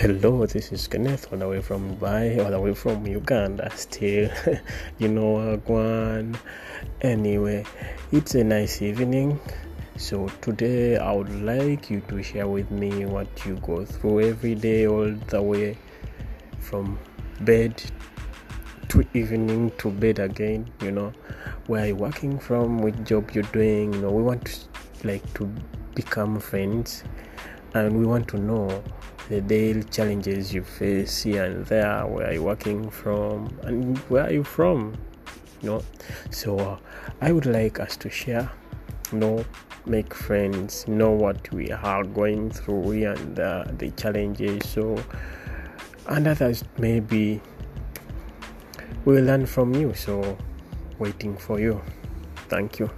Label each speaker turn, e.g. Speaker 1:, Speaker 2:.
Speaker 1: Hello, this is Kenneth, all the way from Dubai, all the way from Uganda. Still, you know, one. Anyway, it's a nice evening. So today, I would like you to share with me what you go through every day, all the way from bed to evening to bed again. You know, where are you're working from, which job you're doing. You know, we want to like to become friends, and we want to know the daily challenges you face here and there, where are you're working from, and where are you from? You know, so uh, I would like us to share, you know, make friends, know what we are going through here and the challenges. So, and others maybe we will learn from you. So, waiting for you. Thank you.